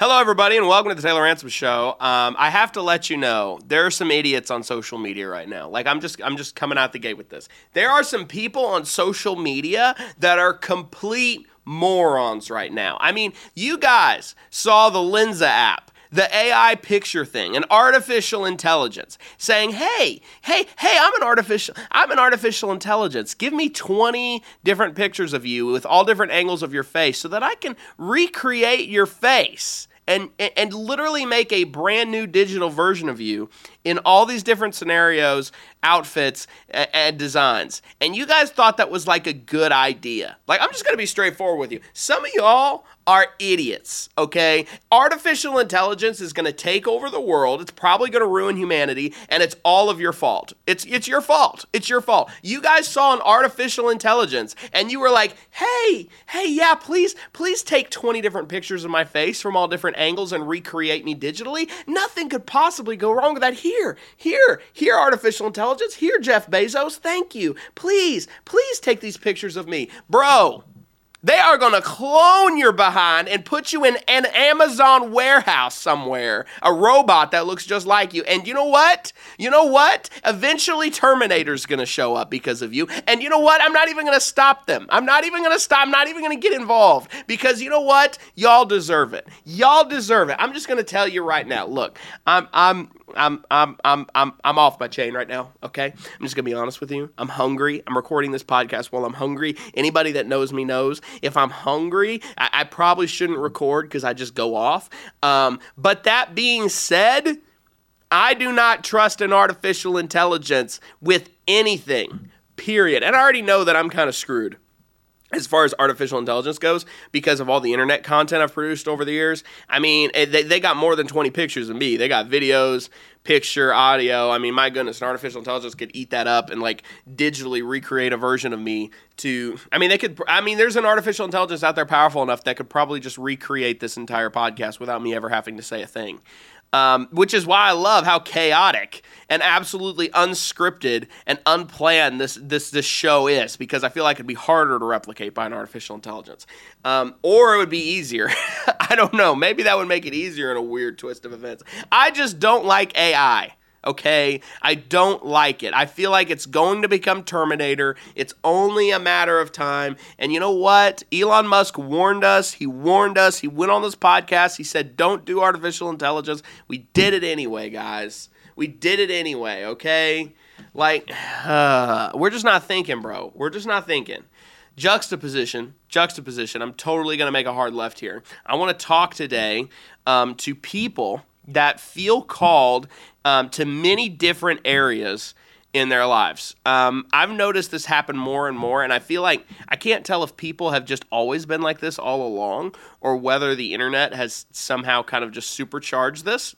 Hello, everybody, and welcome to the Taylor Ransom Show. Um, I have to let you know there are some idiots on social media right now. Like I'm just I'm just coming out the gate with this. There are some people on social media that are complete morons right now. I mean, you guys saw the Lensa app the AI picture thing, an artificial intelligence saying, "Hey, hey, hey, I'm an artificial I'm an artificial intelligence. Give me 20 different pictures of you with all different angles of your face so that I can recreate your face." And and literally make a brand new digital version of you in all these different scenarios, outfits, and designs. And you guys thought that was like a good idea. Like I'm just going to be straightforward with you. Some of y'all are idiots, okay? Artificial intelligence is going to take over the world. It's probably going to ruin humanity and it's all of your fault. It's it's your fault. It's your fault. You guys saw an artificial intelligence and you were like, "Hey, hey, yeah, please please take 20 different pictures of my face from all different angles and recreate me digitally." Nothing could possibly go wrong with that. Here, here, here artificial intelligence. Here Jeff Bezos. Thank you. Please, please take these pictures of me. Bro, they are going to clone your behind and put you in an Amazon warehouse somewhere, a robot that looks just like you. And you know what? You know what? Eventually, Terminator's going to show up because of you. And you know what? I'm not even going to stop them. I'm not even going to stop. I'm not even going to get involved because you know what? Y'all deserve it. Y'all deserve it. I'm just going to tell you right now. Look, I'm I'm I'm I'm I'm I'm I'm off my chain right now. Okay, I'm just gonna be honest with you. I'm hungry. I'm recording this podcast while I'm hungry. Anybody that knows me knows if I'm hungry, I, I probably shouldn't record because I just go off. Um, but that being said, I do not trust an artificial intelligence with anything. Period. And I already know that I'm kind of screwed as far as artificial intelligence goes because of all the internet content I've produced over the years. I mean, eh, they, they got more than 20 pictures of me. They got videos, picture, audio. I mean, my goodness, an artificial intelligence could eat that up and like digitally recreate a version of me to I mean, they could I mean, there's an artificial intelligence out there powerful enough that could probably just recreate this entire podcast without me ever having to say a thing. Um, which is why I love how chaotic and absolutely unscripted and unplanned this this this show is because I feel like it'd be harder to replicate by an artificial intelligence, um, or it would be easier. I don't know. Maybe that would make it easier in a weird twist of events. I just don't like AI okay? I don't like it. I feel like it's going to become Terminator. It's only a matter of time. And you know what? Elon Musk warned us. He warned us. He went on this podcast. He said, don't do artificial intelligence. We did it anyway, guys. We did it anyway, okay? Like, uh, we're just not thinking, bro. We're just not thinking. Juxtaposition, juxtaposition. I'm totally going to make a hard left here. I want to talk today um, to people that feel called um, to many different areas in their lives. Um, I've noticed this happen more and more, and I feel like I can't tell if people have just always been like this all along or whether the internet has somehow kind of just supercharged this.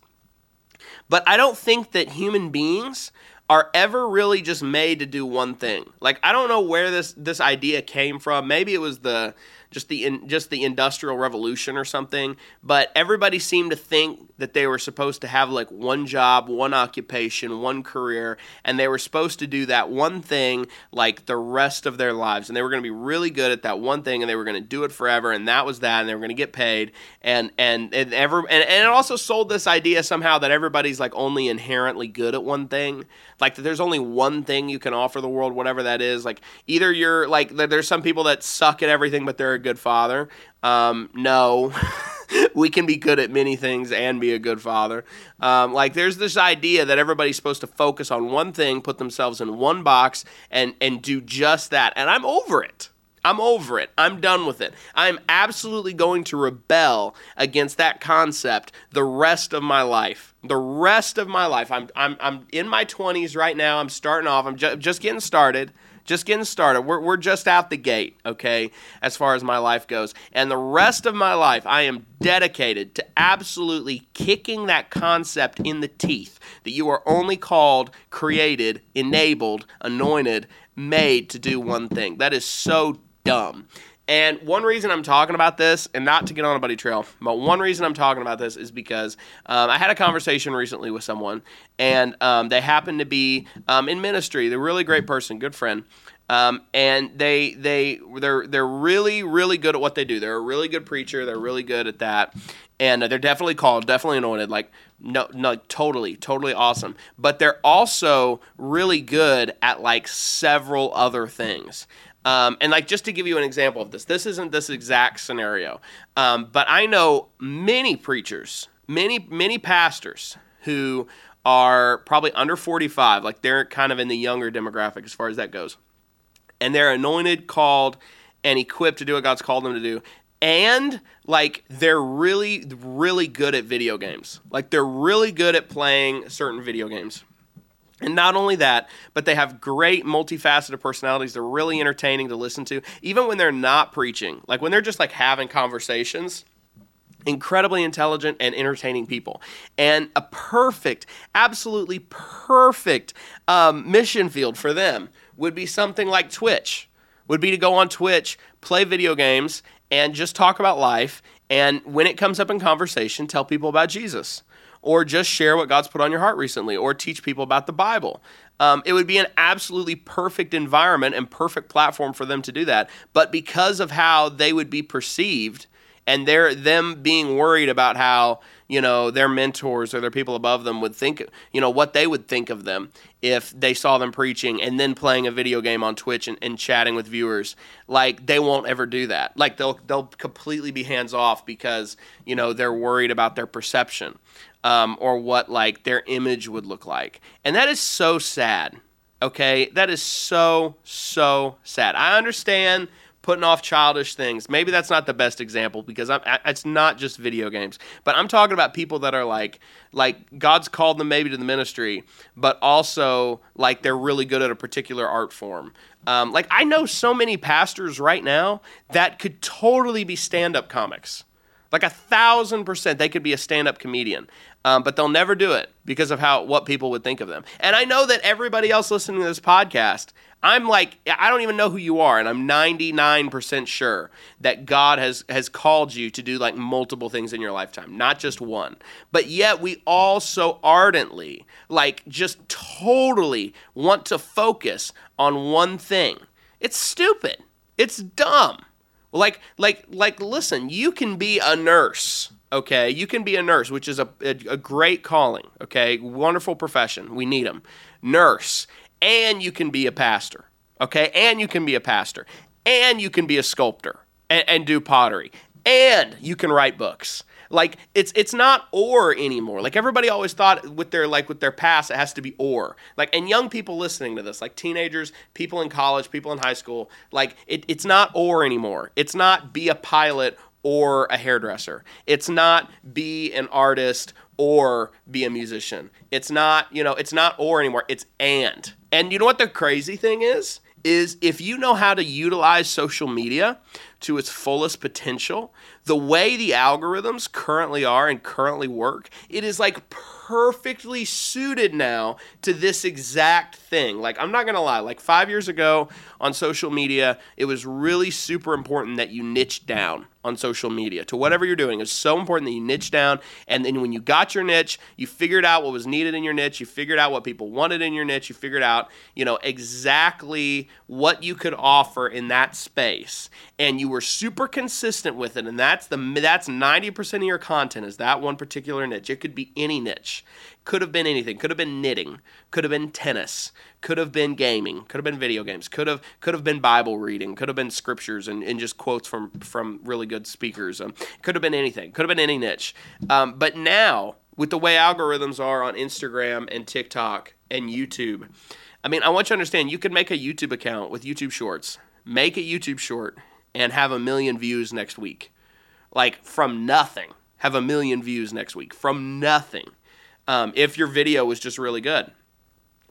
But I don't think that human beings are ever really just made to do one thing. Like I don't know where this this idea came from. Maybe it was the just the in, just the industrial revolution or something, but everybody seemed to think that they were supposed to have like one job, one occupation, one career, and they were supposed to do that one thing like the rest of their lives. And they were going to be really good at that one thing and they were going to do it forever and that was that and they were going to get paid. And and and ever and, and it also sold this idea somehow that everybody's like only inherently good at one thing. Like that there's only one thing you can offer the world, whatever that is. Like either you're like there's some people that suck at everything but they're good father. Um, no. we can be good at many things and be a good father. Um, like there's this idea that everybody's supposed to focus on one thing, put themselves in one box, and and do just that. And I'm over it. I'm over it. I'm done with it. I'm absolutely going to rebel against that concept the rest of my life. The rest of my life. I'm I'm I'm in my 20s right now. I'm starting off. I'm ju- just getting started just getting started. We're, we're just out the gate, okay, as far as my life goes. And the rest of my life, I am dedicated to absolutely kicking that concept in the teeth that you are only called, created, enabled, anointed, made to do one thing. That is so dumb. And one reason I'm talking about this, and not to get on a buddy trail, but one reason I'm talking about this is because um, I had a conversation recently with someone, and um, they happened to be um, in ministry. They're a really great person, good friend. Um, and they they they're they're really really good at what they do. They're a really good preacher. They're really good at that, and uh, they're definitely called, definitely anointed. Like no, no, totally, totally awesome. But they're also really good at like several other things. Um, and like just to give you an example of this, this isn't this exact scenario, um, but I know many preachers, many many pastors who are probably under 45, like they're kind of in the younger demographic as far as that goes, and they're anointed, called, and equipped to do what God's called them to do, and like they're really really good at video games, like they're really good at playing certain video games. And not only that, but they have great multifaceted personalities. They're really entertaining to listen to, even when they're not preaching. Like when they're just like having conversations. Incredibly intelligent and entertaining people. And a perfect, absolutely perfect um, mission field for them would be something like Twitch. Would be to go on Twitch, play video games, and just talk about life. And when it comes up in conversation, tell people about Jesus or just share what God's put on your heart recently, or teach people about the Bible. Um, it would be an absolutely perfect environment and perfect platform for them to do that. But because of how they would be perceived, and they're them being worried about how you know their mentors or their people above them would think you know what they would think of them if they saw them preaching and then playing a video game on twitch and, and chatting with viewers like they won't ever do that like they'll they'll completely be hands off because you know they're worried about their perception um, or what like their image would look like. And that is so sad. Okay, that is so so sad. I understand putting off childish things. Maybe that's not the best example because I'm, it's not just video games, but I'm talking about people that are like like God's called them maybe to the ministry, but also like they're really good at a particular art form. Um, like I know so many pastors right now that could totally be stand-up comics. Like a thousand percent, they could be a stand-up comedian um, but they'll never do it because of how what people would think of them. And I know that everybody else listening to this podcast, I'm like, I don't even know who you are, and I'm 99% sure that God has has called you to do like multiple things in your lifetime, not just one. But yet we all so ardently, like, just totally want to focus on one thing. It's stupid. It's dumb. Like, like, like, listen, you can be a nurse okay? You can be a nurse which is a, a, a, great calling okay? Wonderful profession. We need them nurse. And you can be a pastor okay? And you can be a pastor. And you can be a sculptor and, and do pottery. And you can write books. Like it's it's not or anymore. Like everybody always thought with their like with their past it has to be or. Like and young people listening to this like teenagers people in college people in high school like it, it's not or anymore. It's not be a pilot or a hairdresser. It's not be an artist or be a musician. It's not, you know, it's not or anymore. It's and. And you know what the crazy thing is? Is if you know how to utilize social media to its fullest potential, the way the algorithms currently are and currently work, it is like perfectly suited now to this exact thing. Like, I'm not gonna lie, like five years ago on social media, it was really super important that you niche down on social media to whatever you're doing. It's so important that you niche down. And then when you got your niche, you figured out what was needed in your niche, you figured out what people wanted in your niche, you figured out, you know, exactly what you could offer in that space. And you were super consistent with it. And that's the that's 90% of your content is that one particular niche. It could be any niche. Could have been anything. Could have been knitting. Could have been tennis. Could have been gaming. Could have been video games. Could have could have been Bible reading. Could have been scriptures and, and just quotes from from really good speakers. Um, could have been anything. Could have been any niche. Um, but now with the way algorithms are on Instagram and TikTok and YouTube, I mean, I want you to understand. You can make a YouTube account with YouTube Shorts. Make a YouTube short and have a million views next week, like from nothing. Have a million views next week from nothing um, if your video was just really good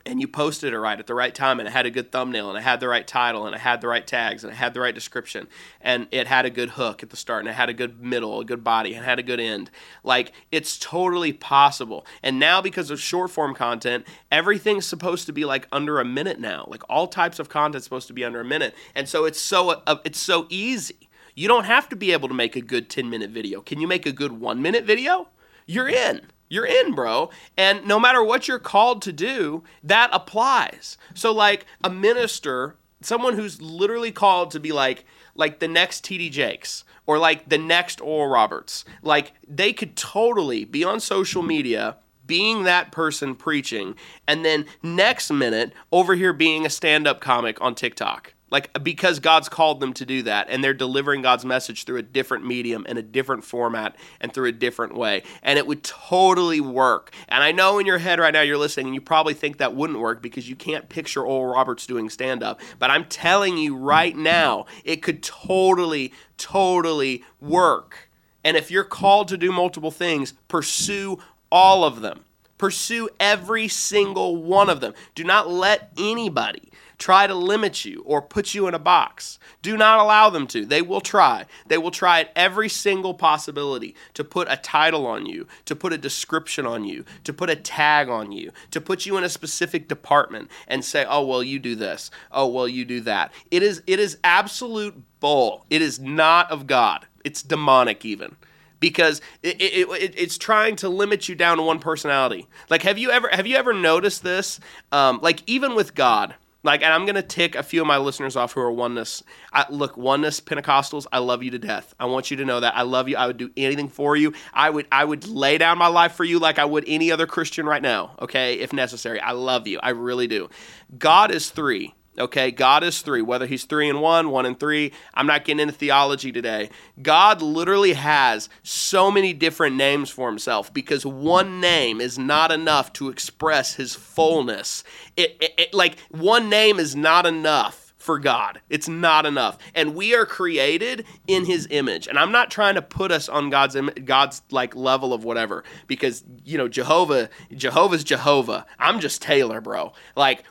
and you posted it right at the right time and it had a good thumbnail and it had the right title and it had the right tags and it had the right description and it had a good hook at the start and it had a good middle, a good body, and had a good end. Like it's totally possible. And now because of short form content, everything's supposed to be like under a minute now. Like all types of content supposed to be under a minute. And so it's so uh, it's so easy. You don't have to be able to make a good 10 minute video. Can you make a good 1 minute video? You're in you're in, bro. And no matter what you're called to do, that applies. So, like a minister someone who's literally called to be like like the next TD Jakes or like the next Oral Roberts. Like they could totally be on social media being that person preaching and then next minute over here being a stand-up comic on TikTok. Like because God's called them to do that and they're delivering God's message through a different medium and a different format and through a different way. And it would totally work. And I know in your head right now you're listening and you probably think that wouldn't work because you can't picture Oral Roberts doing stand up. But I'm telling you right now, it could totally, totally work. And if you're called to do multiple things, pursue all of them. Pursue every single one of them. Do not let anybody try to limit you or put you in a box. Do not allow them to. They will try. They will try at every single possibility to put a title on you, to put a description on you, to put a tag on you, to put you in a specific department and say, "Oh, well, you do this. Oh, well, you do that." It is it is absolute bull. It is not of God. It's demonic even because it, it, it, it's trying to limit you down to one personality. Like, have you ever have you ever noticed this? Um, like, even with God, like, and I'm gonna tick a few of my listeners off who are oneness. I, look, oneness Pentecostals, I love you to death. I want you to know that I love you. I would do anything for you. I would, I would lay down my life for you like I would any other Christian right now. Okay, if necessary. I love you. I really do. God is three. Okay, God is three, whether he's three and one, one and three. I'm not getting into theology today. God literally has so many different names for himself because one name is not enough to express his fullness. It, it, it like one name is not enough for God. It's not enough. And we are created in his image. And I'm not trying to put us on God's God's like level of whatever because you know Jehovah Jehovah's Jehovah. I'm just Taylor, bro. Like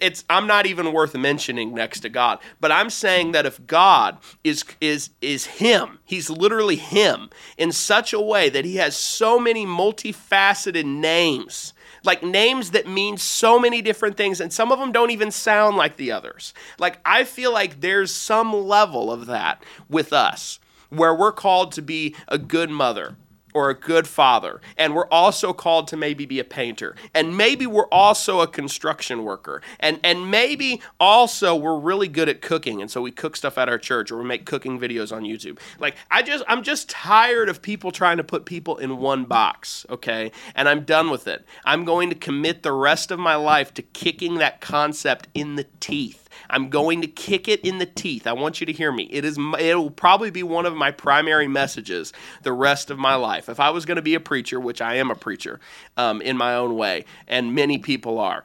it's I'm not even worth mentioning next to God. But I'm saying that if God is is is him, he's literally him in such a way that he has so many multifaceted names like names that mean so many different things, and some of them don't even sound like the others. Like, I feel like there's some level of that with us where we're called to be a good mother or a good father. And we're also called to maybe be a painter. And maybe we're also a construction worker. And and maybe also we're really good at cooking and so we cook stuff at our church or we make cooking videos on YouTube. Like I just I'm just tired of people trying to put people in one box, okay? And I'm done with it. I'm going to commit the rest of my life to kicking that concept in the teeth. I'm going to kick it in the teeth. I want you to hear me. It is it will probably be one of my primary messages the rest of my life. If I was going to be a preacher, which I am a preacher um, in my own way, and many people are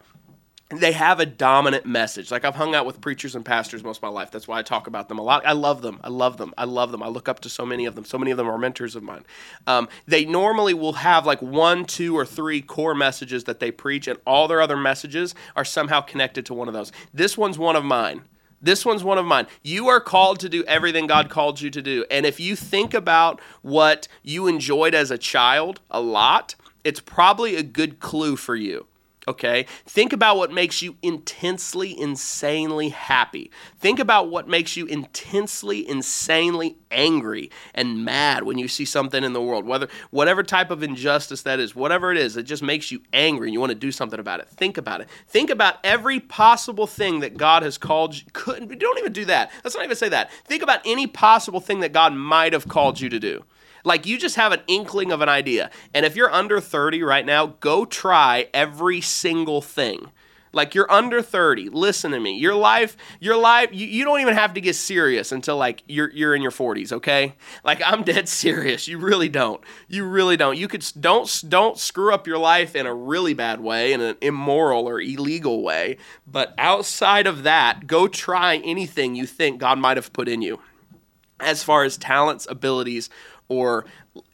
they have a dominant message. Like I've hung out with preachers and pastors most of my life. That's why I talk about them a lot. I love them. I love them. I love them. I look up to so many of them. So many of them are mentors of mine. Um, they normally will have like one, two, or three core messages that they preach, and all their other messages are somehow connected to one of those. This one's one of mine. This one's one of mine. You are called to do everything God called you to do. And if you think about what you enjoyed as a child a lot, it's probably a good clue for you Okay? Think about what makes you intensely, insanely happy. Think about what makes you intensely, insanely angry and mad when you see something in the world. Whether whatever type of injustice that is, whatever it is, it just makes you angry and you want to do something about it. Think about it. Think about every possible thing that God has called you. Couldn't don't even do that. Let's not even say that. Think about any possible thing that God might have called you to do. Like you just have an inkling of an idea. And if you're under 30 right now, go try every single thing. Like you're under 30. Listen to me. Your life, your life, you, you don't even have to get serious until like you're you're in your 40s, okay? Like I'm dead serious. You really don't. You really don't. You could don't don't screw up your life in a really bad way, in an immoral or illegal way. But outside of that, go try anything you think God might have put in you as far as talents, abilities, or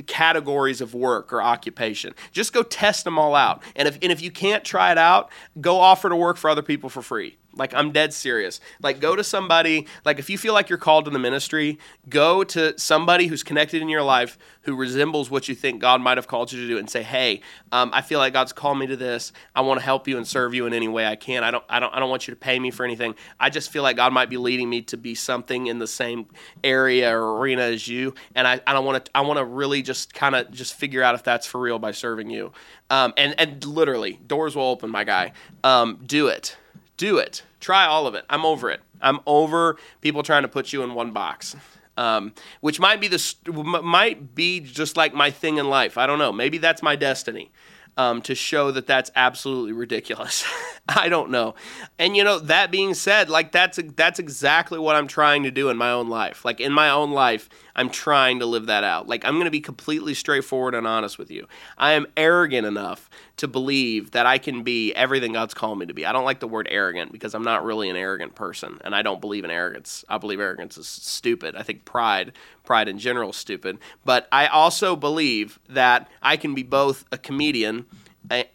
categories of work or occupation. Just go test them all out. And if, and if you can't try it out, go offer to work for other people for free. Like I'm dead serious. Like go to somebody, like if you feel like you're called to the ministry, go to somebody who's connected in your life who resembles what you think God might have called you to do and say, "Hey, um, I feel like God's called me to this. I want to help you and serve you in any way I can. I don't I don't I don't want you to pay me for anything. I just feel like God might be leading me to be something in the same area or arena as you, and I, I don't want to I want to really just kind of just figure out if that's for real by serving you. Um, and and literally, doors will open, my guy. Um, do it do it. Try all of it. I'm over it. I'm over people trying to put you in one box. Um, which might be the might be just like my thing in life. I don't know. Maybe that's my destiny um, to show that that's absolutely ridiculous. I don't know. And you know, that being said, like that's that's exactly what I'm trying to do in my own life. Like in my own life, I'm trying to live that out. Like I'm going to be completely straightforward and honest with you. I am arrogant enough to believe that I can be everything God's called me to be. I don't like the word arrogant because I'm not really an arrogant person and I don't believe in arrogance. I believe arrogance is stupid. I think pride, pride in general is stupid. But I also believe that I can be both a comedian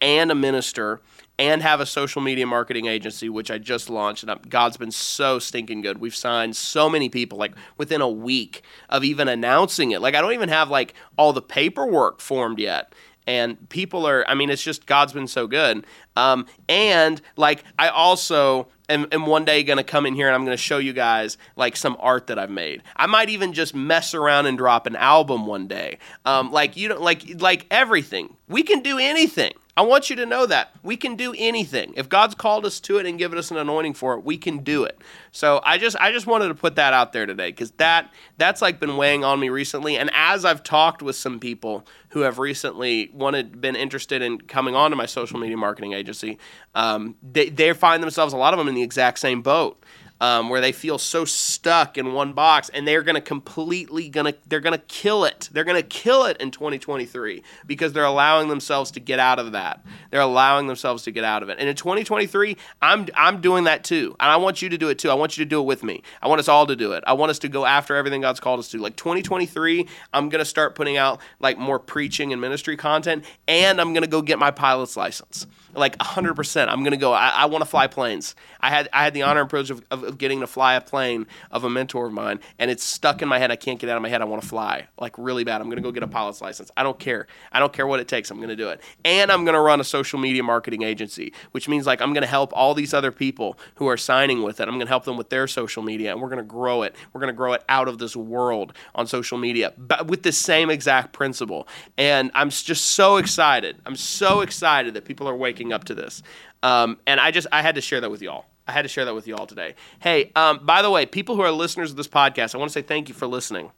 and a minister and have a social media marketing agency, which I just launched. And God's been so stinking good. We've signed so many people, like within a week of even announcing it. Like I don't even have like all the paperwork formed yet. And people are, I mean, it's just God's been so good. Um, and like I also am, am one day to come in here and I'm to show you guys like some art that I've made. I might even just mess around and drop an album one day. Um, like you know, like like everything. We can do anything. I want you to know that we can do anything. If God's called us to it and given us an anointing for it, we can do it. So I just I just wanted to put that out there today because that that's like been weighing on me recently. And as I've talked with some people who have recently wanted been interested in coming on to my social media marketing agency, um, they they find themselves a lot of them in the exact same boat um, where they feel so stuck in one box and they're going to completely gonna they're going to kill it. They're going to kill it in 2023 because they're allowing themselves to get out of that. They're allowing themselves to get out of it. And in 2023 i'm i'm doing that too. And i want you to do it too. I want you to do it with me. I want us all to do it. I want us to go after everything god's called us to. Like 2023 i'm going to start putting out like more preaching and ministry content and i'm going to go get my pilot's license. Like 100%. I'm going to go. I, I want to fly planes. I had I had the honor and privilege of, of, of, getting to fly a plane of a mentor of mine, and it's stuck in my head. I can't get out of my head. I want to fly like really bad. I'm going to go get a pilot's license. I don't care. I don't care what it takes. I'm going to do it. And I'm going to run a social media marketing agency, which means like I'm going to help all these other people who are signing with it. I'm going to help them with their social media, and we're going to grow it. We're going to grow it out of this world on social media, but with the same exact principle. And I'm just so excited. I'm so excited that people are waking up to this. Um, and I just I had to share that with y'all. I had to share that with you all today. Hey, um, by the way, people who are listeners of this podcast, I want to say thank you for listening.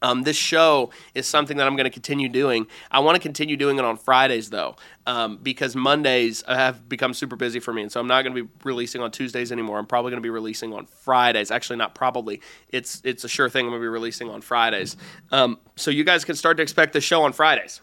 Um, this show is something that I'm going to continue doing. I want to continue doing it on Fridays though, um, because Mondays have become super busy for me, and so I'm not going to be releasing on Tuesdays anymore. I'm probably going to be releasing on Fridays. Actually, not probably. It's it's a sure thing. I'm going to be releasing on Fridays. Um, so you guys can start to expect the show on Fridays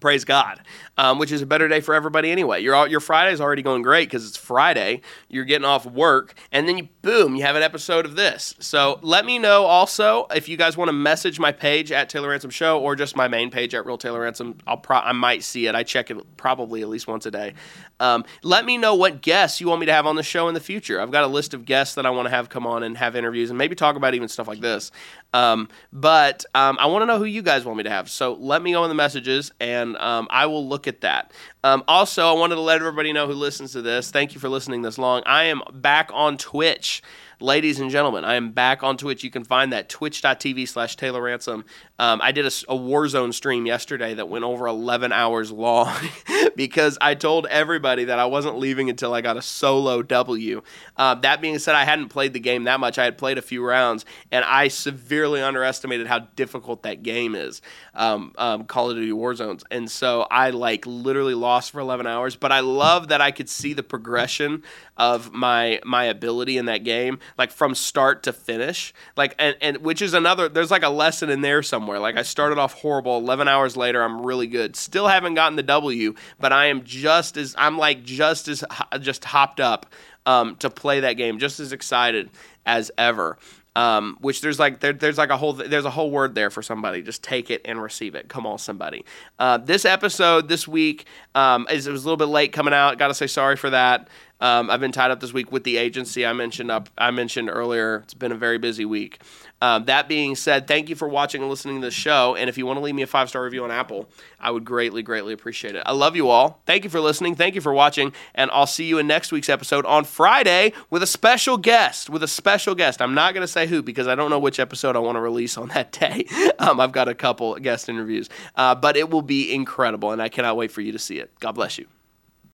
praise God, um, which is a better day for everybody anyway. Your your Friday's already going great because it's Friday. You're getting off work, and then you boom, you have an episode of this. So let me know also if you guys want to message my page at Taylor Ransom Show or just my main page at Real Taylor Ransom. I'll pro- I might see it. I check it probably at least once a day. Um, let me know what guests you want me to have on the show in the future. I've got a list of guests that I want to have come on and have interviews and maybe talk about even stuff like this. Um, but um, I want to know who you guys want me to have. So let me know in the messages and um, I will look at that. Um, also, I wanted to let everybody know who listens to this. Thank you for listening this long. I am back on Twitch ladies and gentlemen, I am back on Twitch. You can find that twitch.tv slash Taylor Ransom. Um, I did a, a Warzone stream yesterday that went over 11 hours long because I told everybody that I wasn't leaving until I got a solo W. Uh, that being said, I hadn't played the game that much. I had played a few rounds, and I severely underestimated how difficult that game is, um, um, Call of Duty Warzones. And so I like literally lost for 11 hours, but I love that I could see the progression of my my ability in that game like from start to finish like and, and which is another there's like a lesson in there somewhere like i started off horrible 11 hours later i'm really good still haven't gotten the w but i am just as i'm like just as just hopped up um, to play that game just as excited as ever um, which there's like there, there's like a whole there's a whole word there for somebody. Just take it and receive it. Come on, somebody. Uh, this episode this week um, is it was a little bit late coming out. Got to say sorry for that. Um, I've been tied up this week with the agency I mentioned up I mentioned earlier. It's been a very busy week. Um, that being said, thank you for watching and listening to the show. And if you want to leave me a five star review on Apple, I would greatly, greatly appreciate it. I love you all. Thank you for listening. Thank you for watching. And I'll see you in next week's episode on Friday with a special guest. With a special guest. I'm not going to say who because I don't know which episode I want to release on that day. Um, I've got a couple guest interviews, uh, but it will be incredible. And I cannot wait for you to see it. God bless you.